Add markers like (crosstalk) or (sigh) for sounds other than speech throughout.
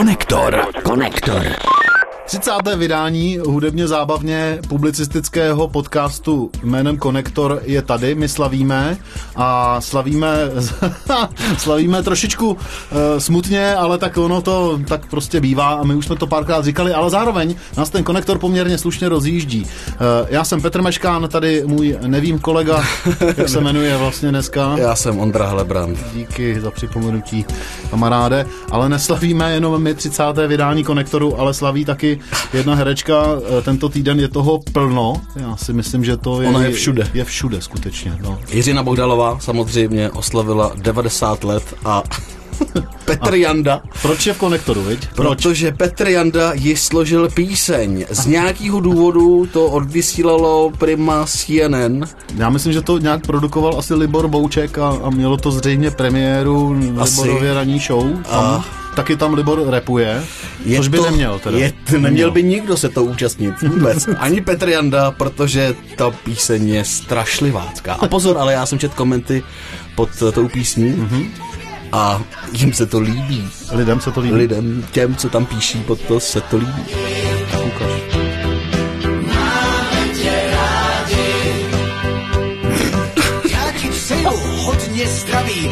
Konektor. Konektor. 30. vydání hudebně zábavně publicistického podcastu jménem Konektor je tady, my slavíme a slavíme (laughs) slavíme trošičku uh, smutně, ale tak ono to tak prostě bývá a my už jsme to párkrát říkali, ale zároveň nás ten konektor poměrně slušně rozjíždí. Uh, já jsem Petr Meškán, tady můj nevím kolega, (laughs) jak se jmenuje vlastně dneska. Já jsem Ondra Hlebrand. Díky za připomenutí, kamaráde. Ale neslavíme jenom my 30. vydání konektoru, ale slaví taky jedna herečka, eh, tento týden je toho plno. Já si myslím, že to je... Ona je všude. Je všude, skutečně. No. Jiřina Bohdalová samozřejmě oslavila 90 let a (laughs) Petr Janda. Proč je v konektoru, viď? Proč? Protože Petr Janda ji složil píseň. Z nějakého důvodu to odvysílalo Prima CNN. Já myslím, že to nějak produkoval asi Libor Bouček a, a mělo to zřejmě premiéru asi. Liborově ranní show. A taky tam Libor repuje, je což by to, neměl. Teda. Je, neměl by nikdo se to účastnit vůbec. (laughs) Ani Petr Janda, protože ta píseň je strašlivácká. A pozor, ale já jsem čet komenty pod tou písní. Mm-hmm. A jim se to líbí. Lidem se to líbí? Lidem, těm, co tam píší pod to, se to líbí. Ukaž. hodně zdraví,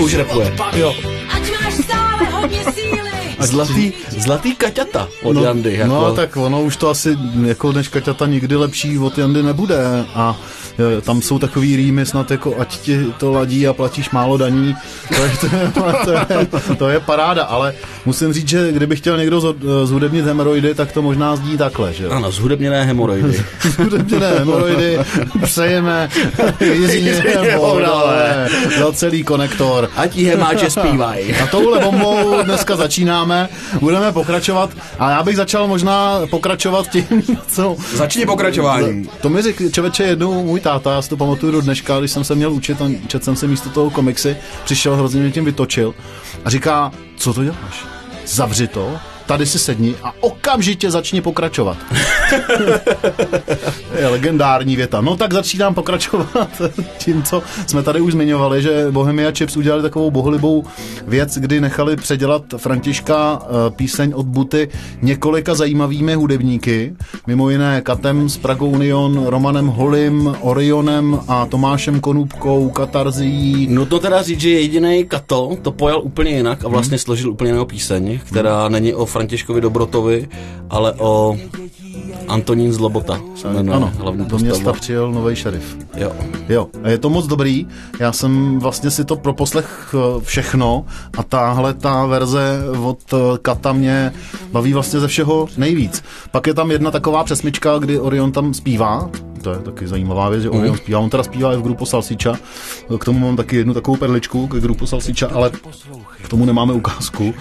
Už repuje. Jo. Ať máš stále hodně síly. Zlatý, zlatý kaťata od no, Jandy. Jako. No tak ono už to asi jako než kaťata nikdy lepší od Jandy nebude a e, tam jsou takový rýmy snad jako ať ti to ladí a platíš málo daní, to je, to je, to je, to je paráda, ale musím říct, že kdyby chtěl někdo zhudebnit hemoroidy, tak to možná zdí takhle, že jo? Ano, zhudebněné hemoroidy. (laughs) zhudebněné hemoroidy přejeme Jiřině (laughs) za celý konektor. Ať jí hemáče (laughs) zpívají. A touhle bombou dneska začínáme, budeme pokračovat a já bych začal možná pokračovat tím, (laughs) co... Začni pokračování. To mi řekl čověče jednou můj táta, já si to pamatuju do dneška, když jsem se měl učit a četl jsem se místo toho komiksy, přišel hrozně mě tím vytočil a říká, co to děláš? Zavři to tady si sedni a okamžitě začni pokračovat. (laughs) je legendární věta. No tak začínám pokračovat (laughs) tím, co jsme tady už zmiňovali, že Bohemia Chips udělali takovou bohlibou věc, kdy nechali předělat Františka eh, píseň od Buty několika zajímavými hudebníky, mimo jiné Katem z Prago Union, Romanem Holim, Orionem a Tomášem Konůbkou, Katarzí. No to teda říct, že jediný Kato to pojal úplně jinak a vlastně hmm. složil úplně jinou píseň, která hmm. není o Františkovi Dobrotovi, ale o Antonín Zlobota se jmenuje ano, hlavní do města přijel nový šerif. Jo. Jo, a je to moc dobrý. Já jsem vlastně si to proposlech eh, všechno a tahle ta verze od eh, Kata mě baví vlastně ze všeho nejvíc. Pak je tam jedna taková přesmička, kdy Orion tam zpívá, to je taky zajímavá věc, že Orion mm. zpívá. On teda zpívá i v grupu Salsiča. K tomu mám taky jednu takovou perličku k grupu Salsiča, ale k tomu nemáme ukázku.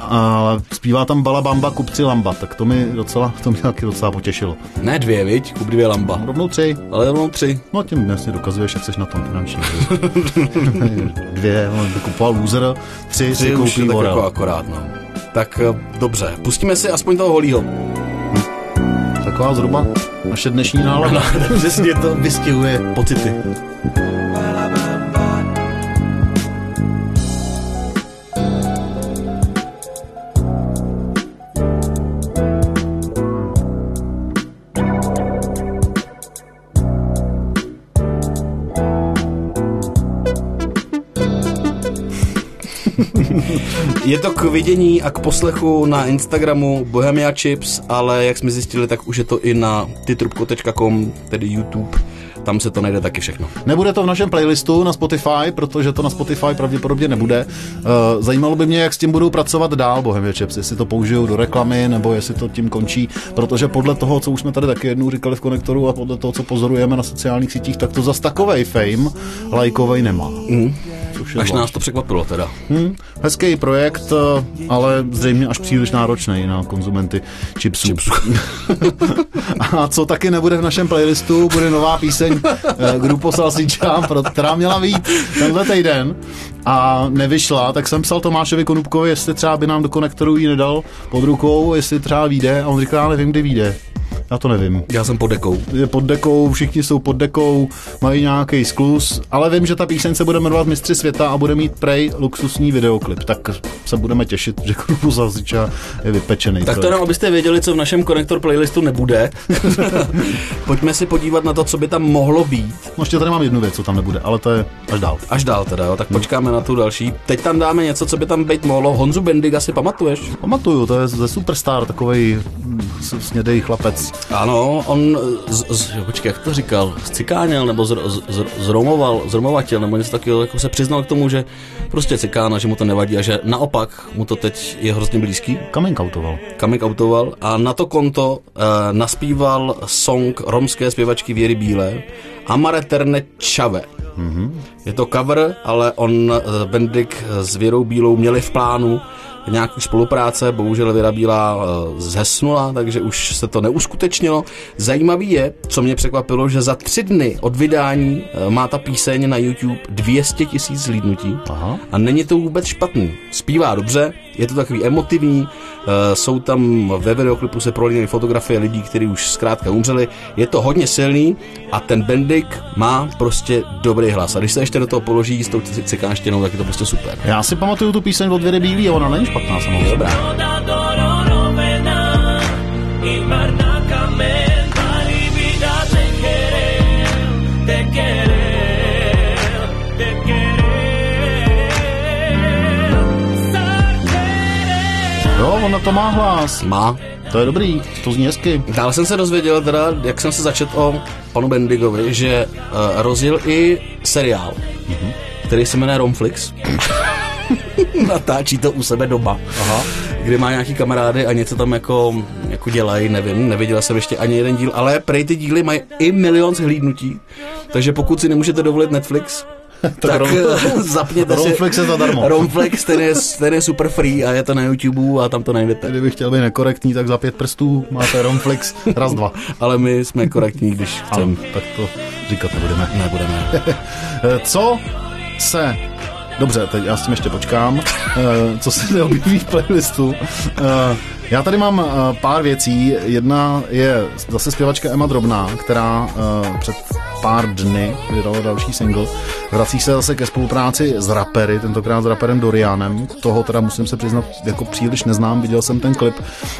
A zpívá tam Balabamba Kupci Lamba, tak to mi docela, to mě taky docela potěšilo. Ne dvě, viď? Kup dvě Lamba. No, rovnou tři. Ale rovnou tři. No tím dnes si dokazuješ, jak jsi na tom finančně. (laughs) dvě, on by kupoval loser, tři, tři si koupí tak jako akorát, no. Tak eh, dobře, pustíme si aspoň toho holího. Taková zhruba naše dnešní nálada. (laughs) Přesně to vystihuje pocity. Je to k vidění a k poslechu na Instagramu Bohemia Chips, ale jak jsme zjistili, tak už je to i na titrubko.com, tedy YouTube tam se to najde taky všechno. Nebude to v našem playlistu na Spotify, protože to na Spotify pravděpodobně nebude. Eh, zajímalo by mě, jak s tím budou pracovat dál Bohemia Chips, jestli to použijou do reklamy, nebo jestli to tím končí, protože podle toho, co už jsme tady taky jednou říkali v konektoru a podle toho, co pozorujeme na sociálních sítích, tak to zas takovej fame lajkovej nemá. Mm. Až nás to překvapilo teda. Hmm, hezký projekt, eh, ale zřejmě až příliš náročný na konzumenty chipsů. chipsů. (laughs) a co taky nebude v našem playlistu, bude nová píseň Grupo Salsiča, která měla být tenhle týden a nevyšla, tak jsem psal Tomášovi Konupkovi, jestli třeba by nám do konektoru ji nedal pod rukou, jestli třeba vyjde a on říká, já nevím, kdy vyjde. Já to nevím. Já jsem pod dekou. Je pod dekou, všichni jsou pod dekou, mají nějaký sklus, ale vím, že ta píseň se bude jmenovat Mistři světa a bude mít prej luxusní videoklip, tak se budeme těšit, že Krupu Zaziča je vypečený. Tak to jenom, abyste věděli, co v našem konektor playlistu nebude. (laughs) Pojďme si podívat na to, co by tam mohlo být. No ještě tady mám jednu věc, co tam nebude, ale to je až dál. Až dál teda, jo, tak počkáme na tu další. Teď tam dáme něco, co by tam být mohlo. Honzu Bendiga si pamatuješ? Pamatuju, to je ze Superstar, takový snědej chlapec. Ano, on, z, z, počkej, jak to říkal, cikáněl nebo z, z, z, zromoval, zromovatil, nebo něco takového, jako se přiznal k tomu, že prostě cikána, že mu to nevadí a že naopak mu to teď je hrozně blízký. Coming outoval. Coming outoval a na to konto uh, naspíval song romské zpěvačky Věry Bílé Amare Terne Čave. Mm-hmm. Je to cover, ale on, uh, Bendik s Věrou Bílou měli v plánu nějaký spolupráce, bohužel Věra Bílá uh, zhesnula, takže už se to neuskutečnilo. Zajímavý je, co mě překvapilo, že za tři dny od vydání uh, má ta píseň na YouTube 200 tisíc zlídnutí Aha. a není to vůbec špatný. Zpívá dobře, je to takový emotivní, uh, jsou tam ve videoklipu se prolínají fotografie lidí, kteří už zkrátka umřeli. Je to hodně silný a ten Bendik má prostě dobrý hlas. A když se ještě do toho položí s tou cikánštinou, tak je to prostě super. Já si pamatuju tu píseň od Věry Bílý ona není špatná samozřejmě. Dobrá. Jo, ona to má hlas. Má. To je dobrý, to zní hezky. Dále jsem se dozvěděl, teda, jak jsem se začet o panu Bendigovi, že uh, rozjel i seriál, mm-hmm. který se jmenuje Romflix. (laughs) (laughs) Natáčí to u sebe doma. Aha. Kde má nějaký kamarády a něco tam jako, jako dělají, nevím, neviděl jsem ještě ani jeden díl, ale prej ty díly mají i milion zhlídnutí, takže pokud si nemůžete dovolit Netflix, (laughs) tak, tak Rom- (laughs) zapněte Romflex si je zadarmo. Romflex, ten je, ten je super free a je to na YouTube a tam to najdete. Kdybych chtěl být nekorektní, tak za pět prstů máte Romflex raz, dva. Ale my jsme korektní, když Ano, chceme. tak to říkat nebudeme. Nebudeme. Eh, Co se Dobře, teď já s tím ještě počkám, (laughs) Eh, co se neobjeví v playlistu. Eh, Já tady mám eh, pár věcí. Jedna je zase zpěvačka Emma Drobná, která před pár dny vydala další single. Vrací se zase ke spolupráci s rapery, tentokrát s raperem Dorianem. Toho teda musím se přiznat, jako příliš neznám, viděl jsem ten klip.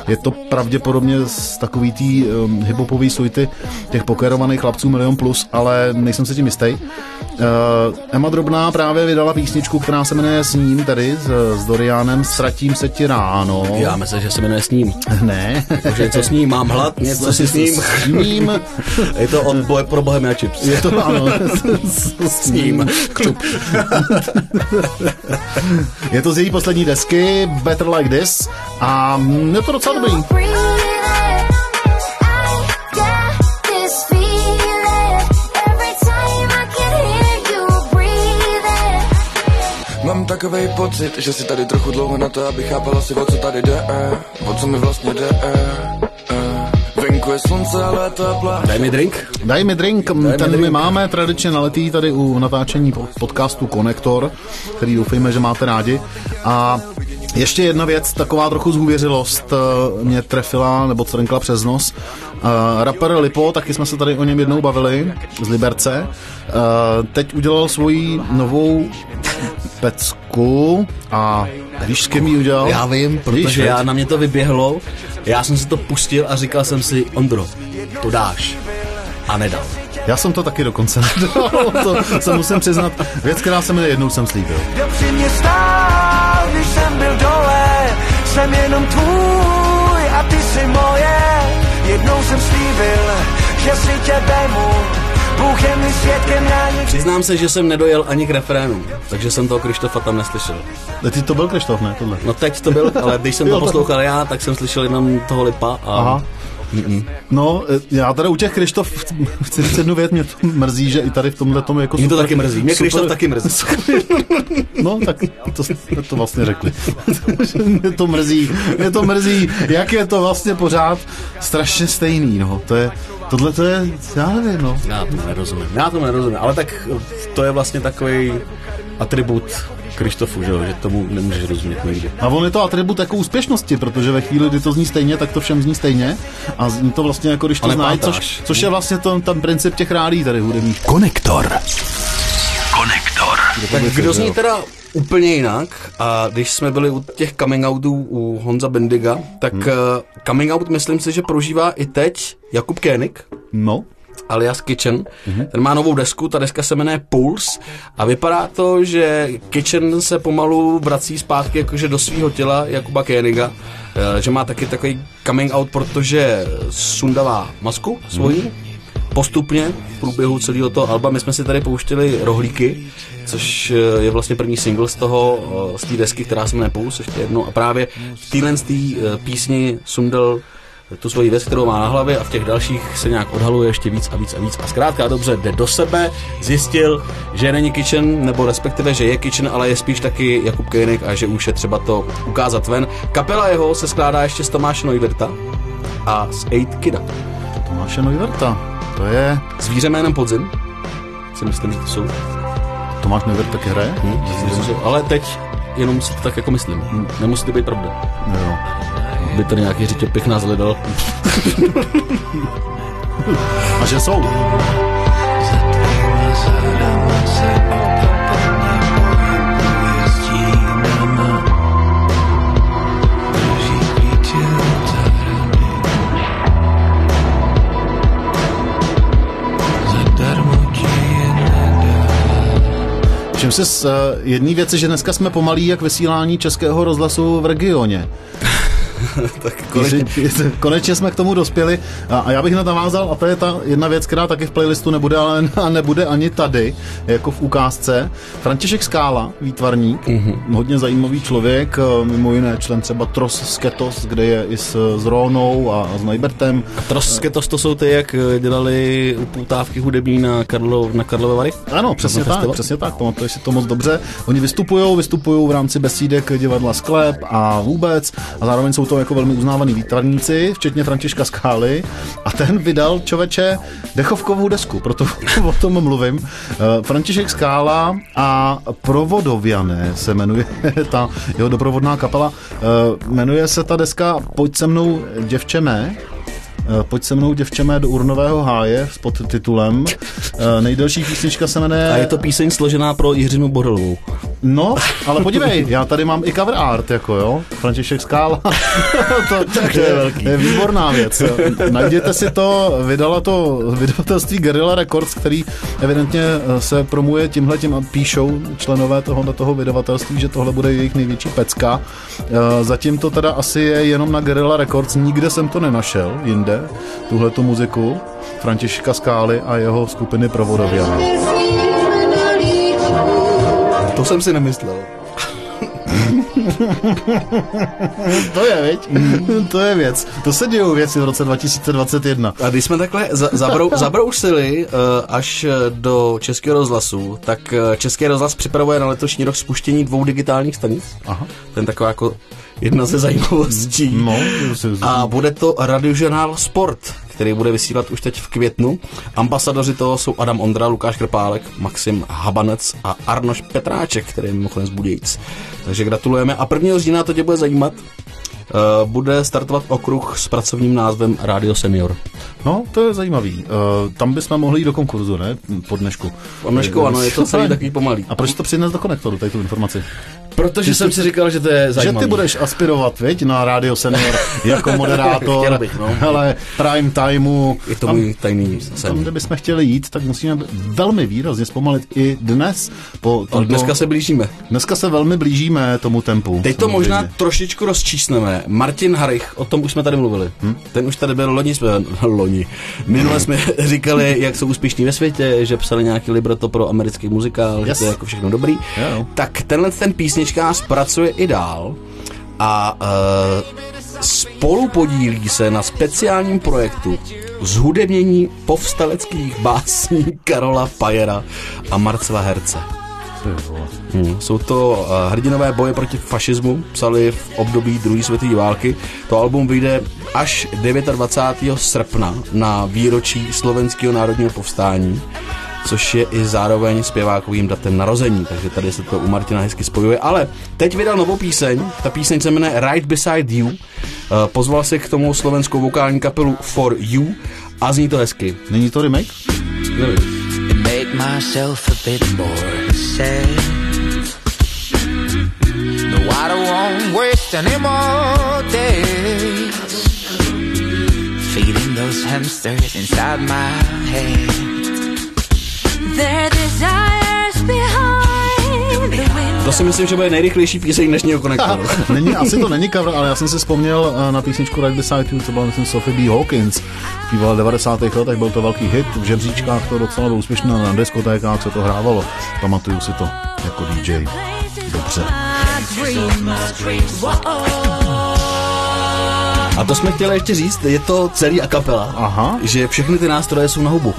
Je to pravděpodobně z takový tý um, hiphopový suity těch pokerovaných chlapců Milion Plus, ale nejsem si tím jistý. Uh, Emma Drobná právě vydala písničku, která se jmenuje S ním, tady s, s Dorianem, Ztratím se ti ráno. Já myslím, že se jmenuje s ním. (laughs) Ne. Takže něco s ním, mám hlad, něco si s ním. S ním. (laughs) Je to od boje pro Bohemia Chips. Je to ano. (laughs) S ním. Křup. Je to z její poslední desky Better Like This a je to docela dobrý. Mám takový pocit, že si tady trochu dlouho na to, aby chápala si, o co tady jde, eh, o co mi vlastně jde. Je slunce, ale. Daj mi drink. Daj mi drink, mi ten drink. my máme tradičně naletý tady u natáčení po- podcastu Konektor, který doufejme, že máte rádi. A ještě jedna věc, taková trochu zhůvěřilost eh, mě trefila, nebo crnkla přes nos. Uh, rapper Lipo, taky jsme se tady o něm jednou bavili, z Liberce. Uh, teď udělal svoji novou pecku a víš, s kým ji udělal? Já vím, Víš, protože veď? já na mě to vyběhlo, já jsem si to pustil a říkal jsem si, Ondro, to dáš. A nedal. Já jsem to taky dokonce (laughs) nedal, to se musím přiznat. Věc, která se mi jednou jsem slíbil. Kdo při mě stál, jsem jenom tvůj a ty jsi moje. Jednou jsem slíbil, že si tě vemu, Bůh je mi svědkem, Přiznám se, že jsem nedojel ani k refrénu, takže jsem toho Krištofa tam neslyšel. Ty to byl Krištof, ne? Tohle. No teď to byl, ale když jsem to poslouchal já, tak jsem slyšel jenom toho lipa a Aha. No, e, já teda u těch Krištof chci říct jednu věc, mě to mrzí, že i tady v tomhle tomu jako Mě to super- taky mrzí. Mě Krištof taky mrzí. (laughs) No, tak to jsme to vlastně řekli. (laughs) mě to mrzí, mě to mrzí, jak je to vlastně pořád strašně stejný, no. To je, tohle to je, já nevím, no. Já tomu nerozumím. Já tomu nerozumím, ale tak to je vlastně takový atribut Krištofu, že, jo, že tomu nemůžeš rozumět nikdy. A on je to atribut jako úspěšnosti, protože ve chvíli, kdy to zní stejně, tak to všem zní stejně. A zní to vlastně jako když to znají, což, což je vlastně to, ten princip těch rádí tady hudebních. Konektor. Tak kdo zní teda úplně jinak a když jsme byli u těch coming outů u Honza Bendiga, tak hmm. coming out myslím si, že prožívá i teď Jakub Kénik, No, alias Kitchen. Mm-hmm. Ten má novou desku, ta deska se jmenuje Pulse a vypadá to, že Kitchen se pomalu vrací zpátky jakože do svého těla Jakuba Kéniga, eh, že má taky takový coming out, protože sundává masku svoji, mm-hmm. Postupně v průběhu celého toho alba. My jsme si tady pouštěli rohlíky, což eh, je vlastně první single z toho, eh, z té desky, která jmenuje Pulse, ještě jednou. A právě v téhle eh, písni sundal tu svoji věc, kterou má na hlavě a v těch dalších se nějak odhaluje ještě víc a víc a víc. A zkrátka dobře jde do sebe, zjistil, že není Kitchen, nebo respektive, že je Kitchen, ale je spíš taky Jakub Koenig a že už je třeba to ukázat ven. Kapela jeho se skládá ještě z Tomáše Neuwirta a z Eight Kida. Tomáše Neuwerta. To je... Zvíře jménem Podzim, si myslím, že to jsou. Tomáš Neuvert taky hraje? Hm, myslím, že- ale teď jenom si to tak jako myslím. Hm, Nemusí to být pravda. Jo. By tady nějaký řitěpich nás hledal. (laughs) A že jsou. Všim si z uh, jedné věci, že dneska jsme pomalí jak vysílání českého rozhlasu v regioně. (laughs) tak Konečně. konečně jsme k tomu dospěli a, a já bych na to navázal a to je ta jedna věc, která taky v playlistu nebude, ale (laughs) a nebude ani tady, jako v ukázce. František Skála, výtvarník, mm-hmm. hodně zajímavý člověk, eh, mimo jiné člen třeba Tros Sketos, kde je i s, s Rónou a, a s Najbertem. Troské to, to jsou ty, jak eh, dělali upoutávky hudební na, Karlo, na Karlové Vary? Ano, přesně tak, festival? přesně tak, pamatuješ si to moc dobře. Oni vystupují, vystupují v rámci besídek divadla Sklep a vůbec a zároveň jsou to jako velmi uznávaný výtvarníci, včetně Františka Skály a ten vydal čověče dechovkovou desku, proto (laughs) o tom mluvím. Eh, František Skála a Provodoviané se jmenuje (laughs) ta jeho doprovodná kapela. Eh, Jmenuje se ta deska Pojď se mnou děvče mé. Eh, Pojď se mnou děvčeme do Urnového háje s podtitulem. Eh, Nejdelší písnička se jmenuje... A je to píseň složená pro Jiřinu Bohdalovou. No, ale podívej, já tady mám i cover art, jako jo, František Skála. (laughs) to, tak to je velký. Je výborná věc. Najděte si to, vydala to vydavatelství Guerrilla Records, který evidentně eh, se promuje tímhletím a píšou členové toho, toho vydavatelství, že tohle bude jejich největší pecka. Eh, Zatím to teda asi je jenom na Guerrilla Records, nikde jsem to nenašel jinde, tuhle tu muziku. Františka Skály a jeho skupiny Provodoviana. To jsem si nemyslel. (laughs) To je, veď? (laughs) to je věc. To se dějou věci v roce 2021. A když jsme takhle za- zabrou, (laughs) zabrousili uh, až eh, do Českého rozhlasu, tak uh, Český rozhlas připravuje na letošní rok spuštění dvou digitálních stanic. Aha. Ten taková jako jedna ze zajímavostí. No, A bude to radiožurnál Sport, který bude vysílat už teď v květnu. Ambasadoři toho jsou Adam Ondra, Lukáš Krpálek, Maxim Habanec a Arnoš Petráček, který je mimochodem z Budějic. Takže gratulujeme. A 1. října to tě bude zajímat. Uh, bude startovat okruh s pracovním názvem Radio Senior. no, to je zajímavý. Uh, tam bychom mohli jít do konkurzu, ne? Po dnešku. Po dnešku, ano, je to celý takový pomalý. A proč to přines do konektoru, tady tu informaci? Protože jsem si říkal, že to je zajímavý. Že ty budeš aspirovat, viď, na Radio Senior jako (laughs) moderátor, bych, no. ale prime timeu. Je to tam, můj tajný tam, sen. kde bychom chtěli jít, tak musíme velmi výrazně zpomalit i dnes. Po Ale tomto, dneska se blížíme. dneska se velmi blížíme tomu tempu. Teď to možná trošičku rozčísneme. Martin Harich, o tom už jsme tady mluvili. Hm? Ten už tady byl loni, jsme, (laughs) loni. Minule jsme (laughs) říkali, jak jsou úspěšní ve světě, že psali nějaký libreto pro americký muzikál, Yes. že to je jako všechno dobrý. Jo. Tak tenhle ten písničkář pracuje i dál a uh, spolu podílí se na speciálním projektu zhudebnění povstaleckých (laughs) básní Karola Pajera a Marcela Herce. Hmm. Jsou to uh, hrdinové boje proti fašismu, psali v období druhé světové války. To album vyjde až 29. srpna na výročí slovenského národního povstání. Což je i zároveň zpěvákovým datem narození, takže tady se to u Martina hezky spojuje. Ale teď vydal novou píseň, ta píseň se jmenuje Right Beside You, Eh, pozval se k tomu slovenskou vokální kapelu For You a zní to hezky. Není to remake? Nevím. make myself a bit more sad. No, I don't want waste any more days feeding those hamsters inside my head. To si myslím, že bude nejrychlejší píseň dnešního konektoru. (laughs) není, asi to není cover, ale já jsem si vzpomněl eh, na písničku Right Beside You, co byla, myslím, Sophie B. Hawkins. Zpívala v 90. letech, byl to velký hit, v žebříčkách to docela bylo úspěšné, na diskotékách se to hrávalo. Pamatuju si to jako DJ. Dobře. A to jsme chtěli ještě říct, je to celý a kapela, Aha. že všechny ty nástroje jsou na hubu.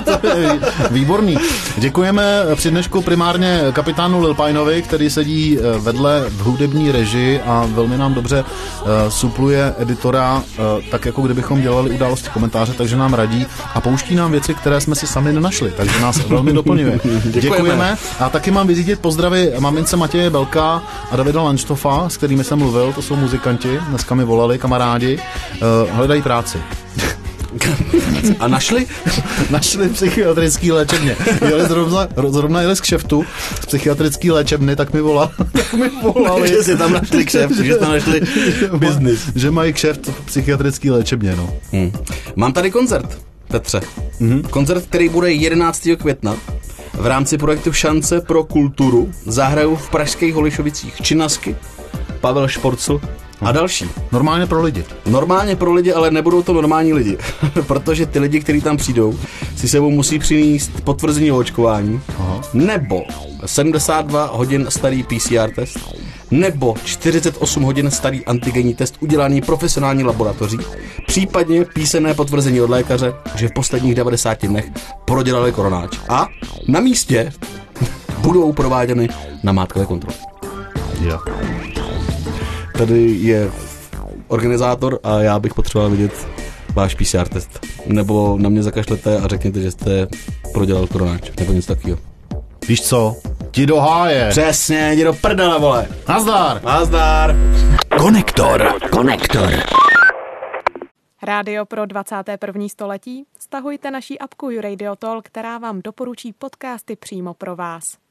(laughs) Výborný. Děkujeme při dnešku primárně kapitánu Lilpajnovi, který sedí eh, vedle v hudební režii a velmi nám dobře uh, supluje editora, uh, tak jako kdybychom dělali události komentáře, takže nám radí a pouští nám věci, které jsme si sami nenašli, takže nás velmi doplňuje. (laughs) Děkujeme. A taky mám vyřídit pozdravy mamince Matěje Belka a Davida Lanštofa, s kterými jsem mluvil, to jsou muzikanti, dneska mi volali kamarádi, uh, hledají práci. (laughs) A našli? Našli psychiatrický léčebně. Jeli zrovna, zrovna jeli z kšeftu, z psychiatrický léčebny, tak mi, volali, (laughs) tak mi volali. že si tam našli kšeft, že tam našli business. Že mají kšeft v psychiatrický léčebně, no. Hmm. Mám tady koncert, Petře. Mm-hmm. Koncert, který bude 11. května. V rámci projektu Šance pro kulturu zahrajou v pražských Holišovicích Činasky, Pavel Šporcl a další. Normálně pro lidi. Normálně pro lidi, ale nebudou to normální lidi, (laughs) protože ty lidi, kteří tam přijdou, si sebou musí přinést potvrzení o očkování, Aha. nebo 72 hodin starý PCR test, nebo 48 hodin starý antigenní test udělaný profesionální laboratoří, případně písemné potvrzení od lékaře, že v posledních 90 dnech prodělali koronáč. A na místě (laughs) budou prováděny namátkové kontroly. Jo. Tady je organizátor a já bych potřeboval vidět váš PCR test. Nebo na mě zakašlete a řekněte, že jste prodělal koronáč, nebo něco takového. Víš co? Ti do háje. Přesně, jdi do prdele, vole. Nazdar. Nazdar. Konektor. Konektor. Rádio pro 21. století? Stahujte naší apku Radio Talk, která vám doporučí podcasty přímo pro vás.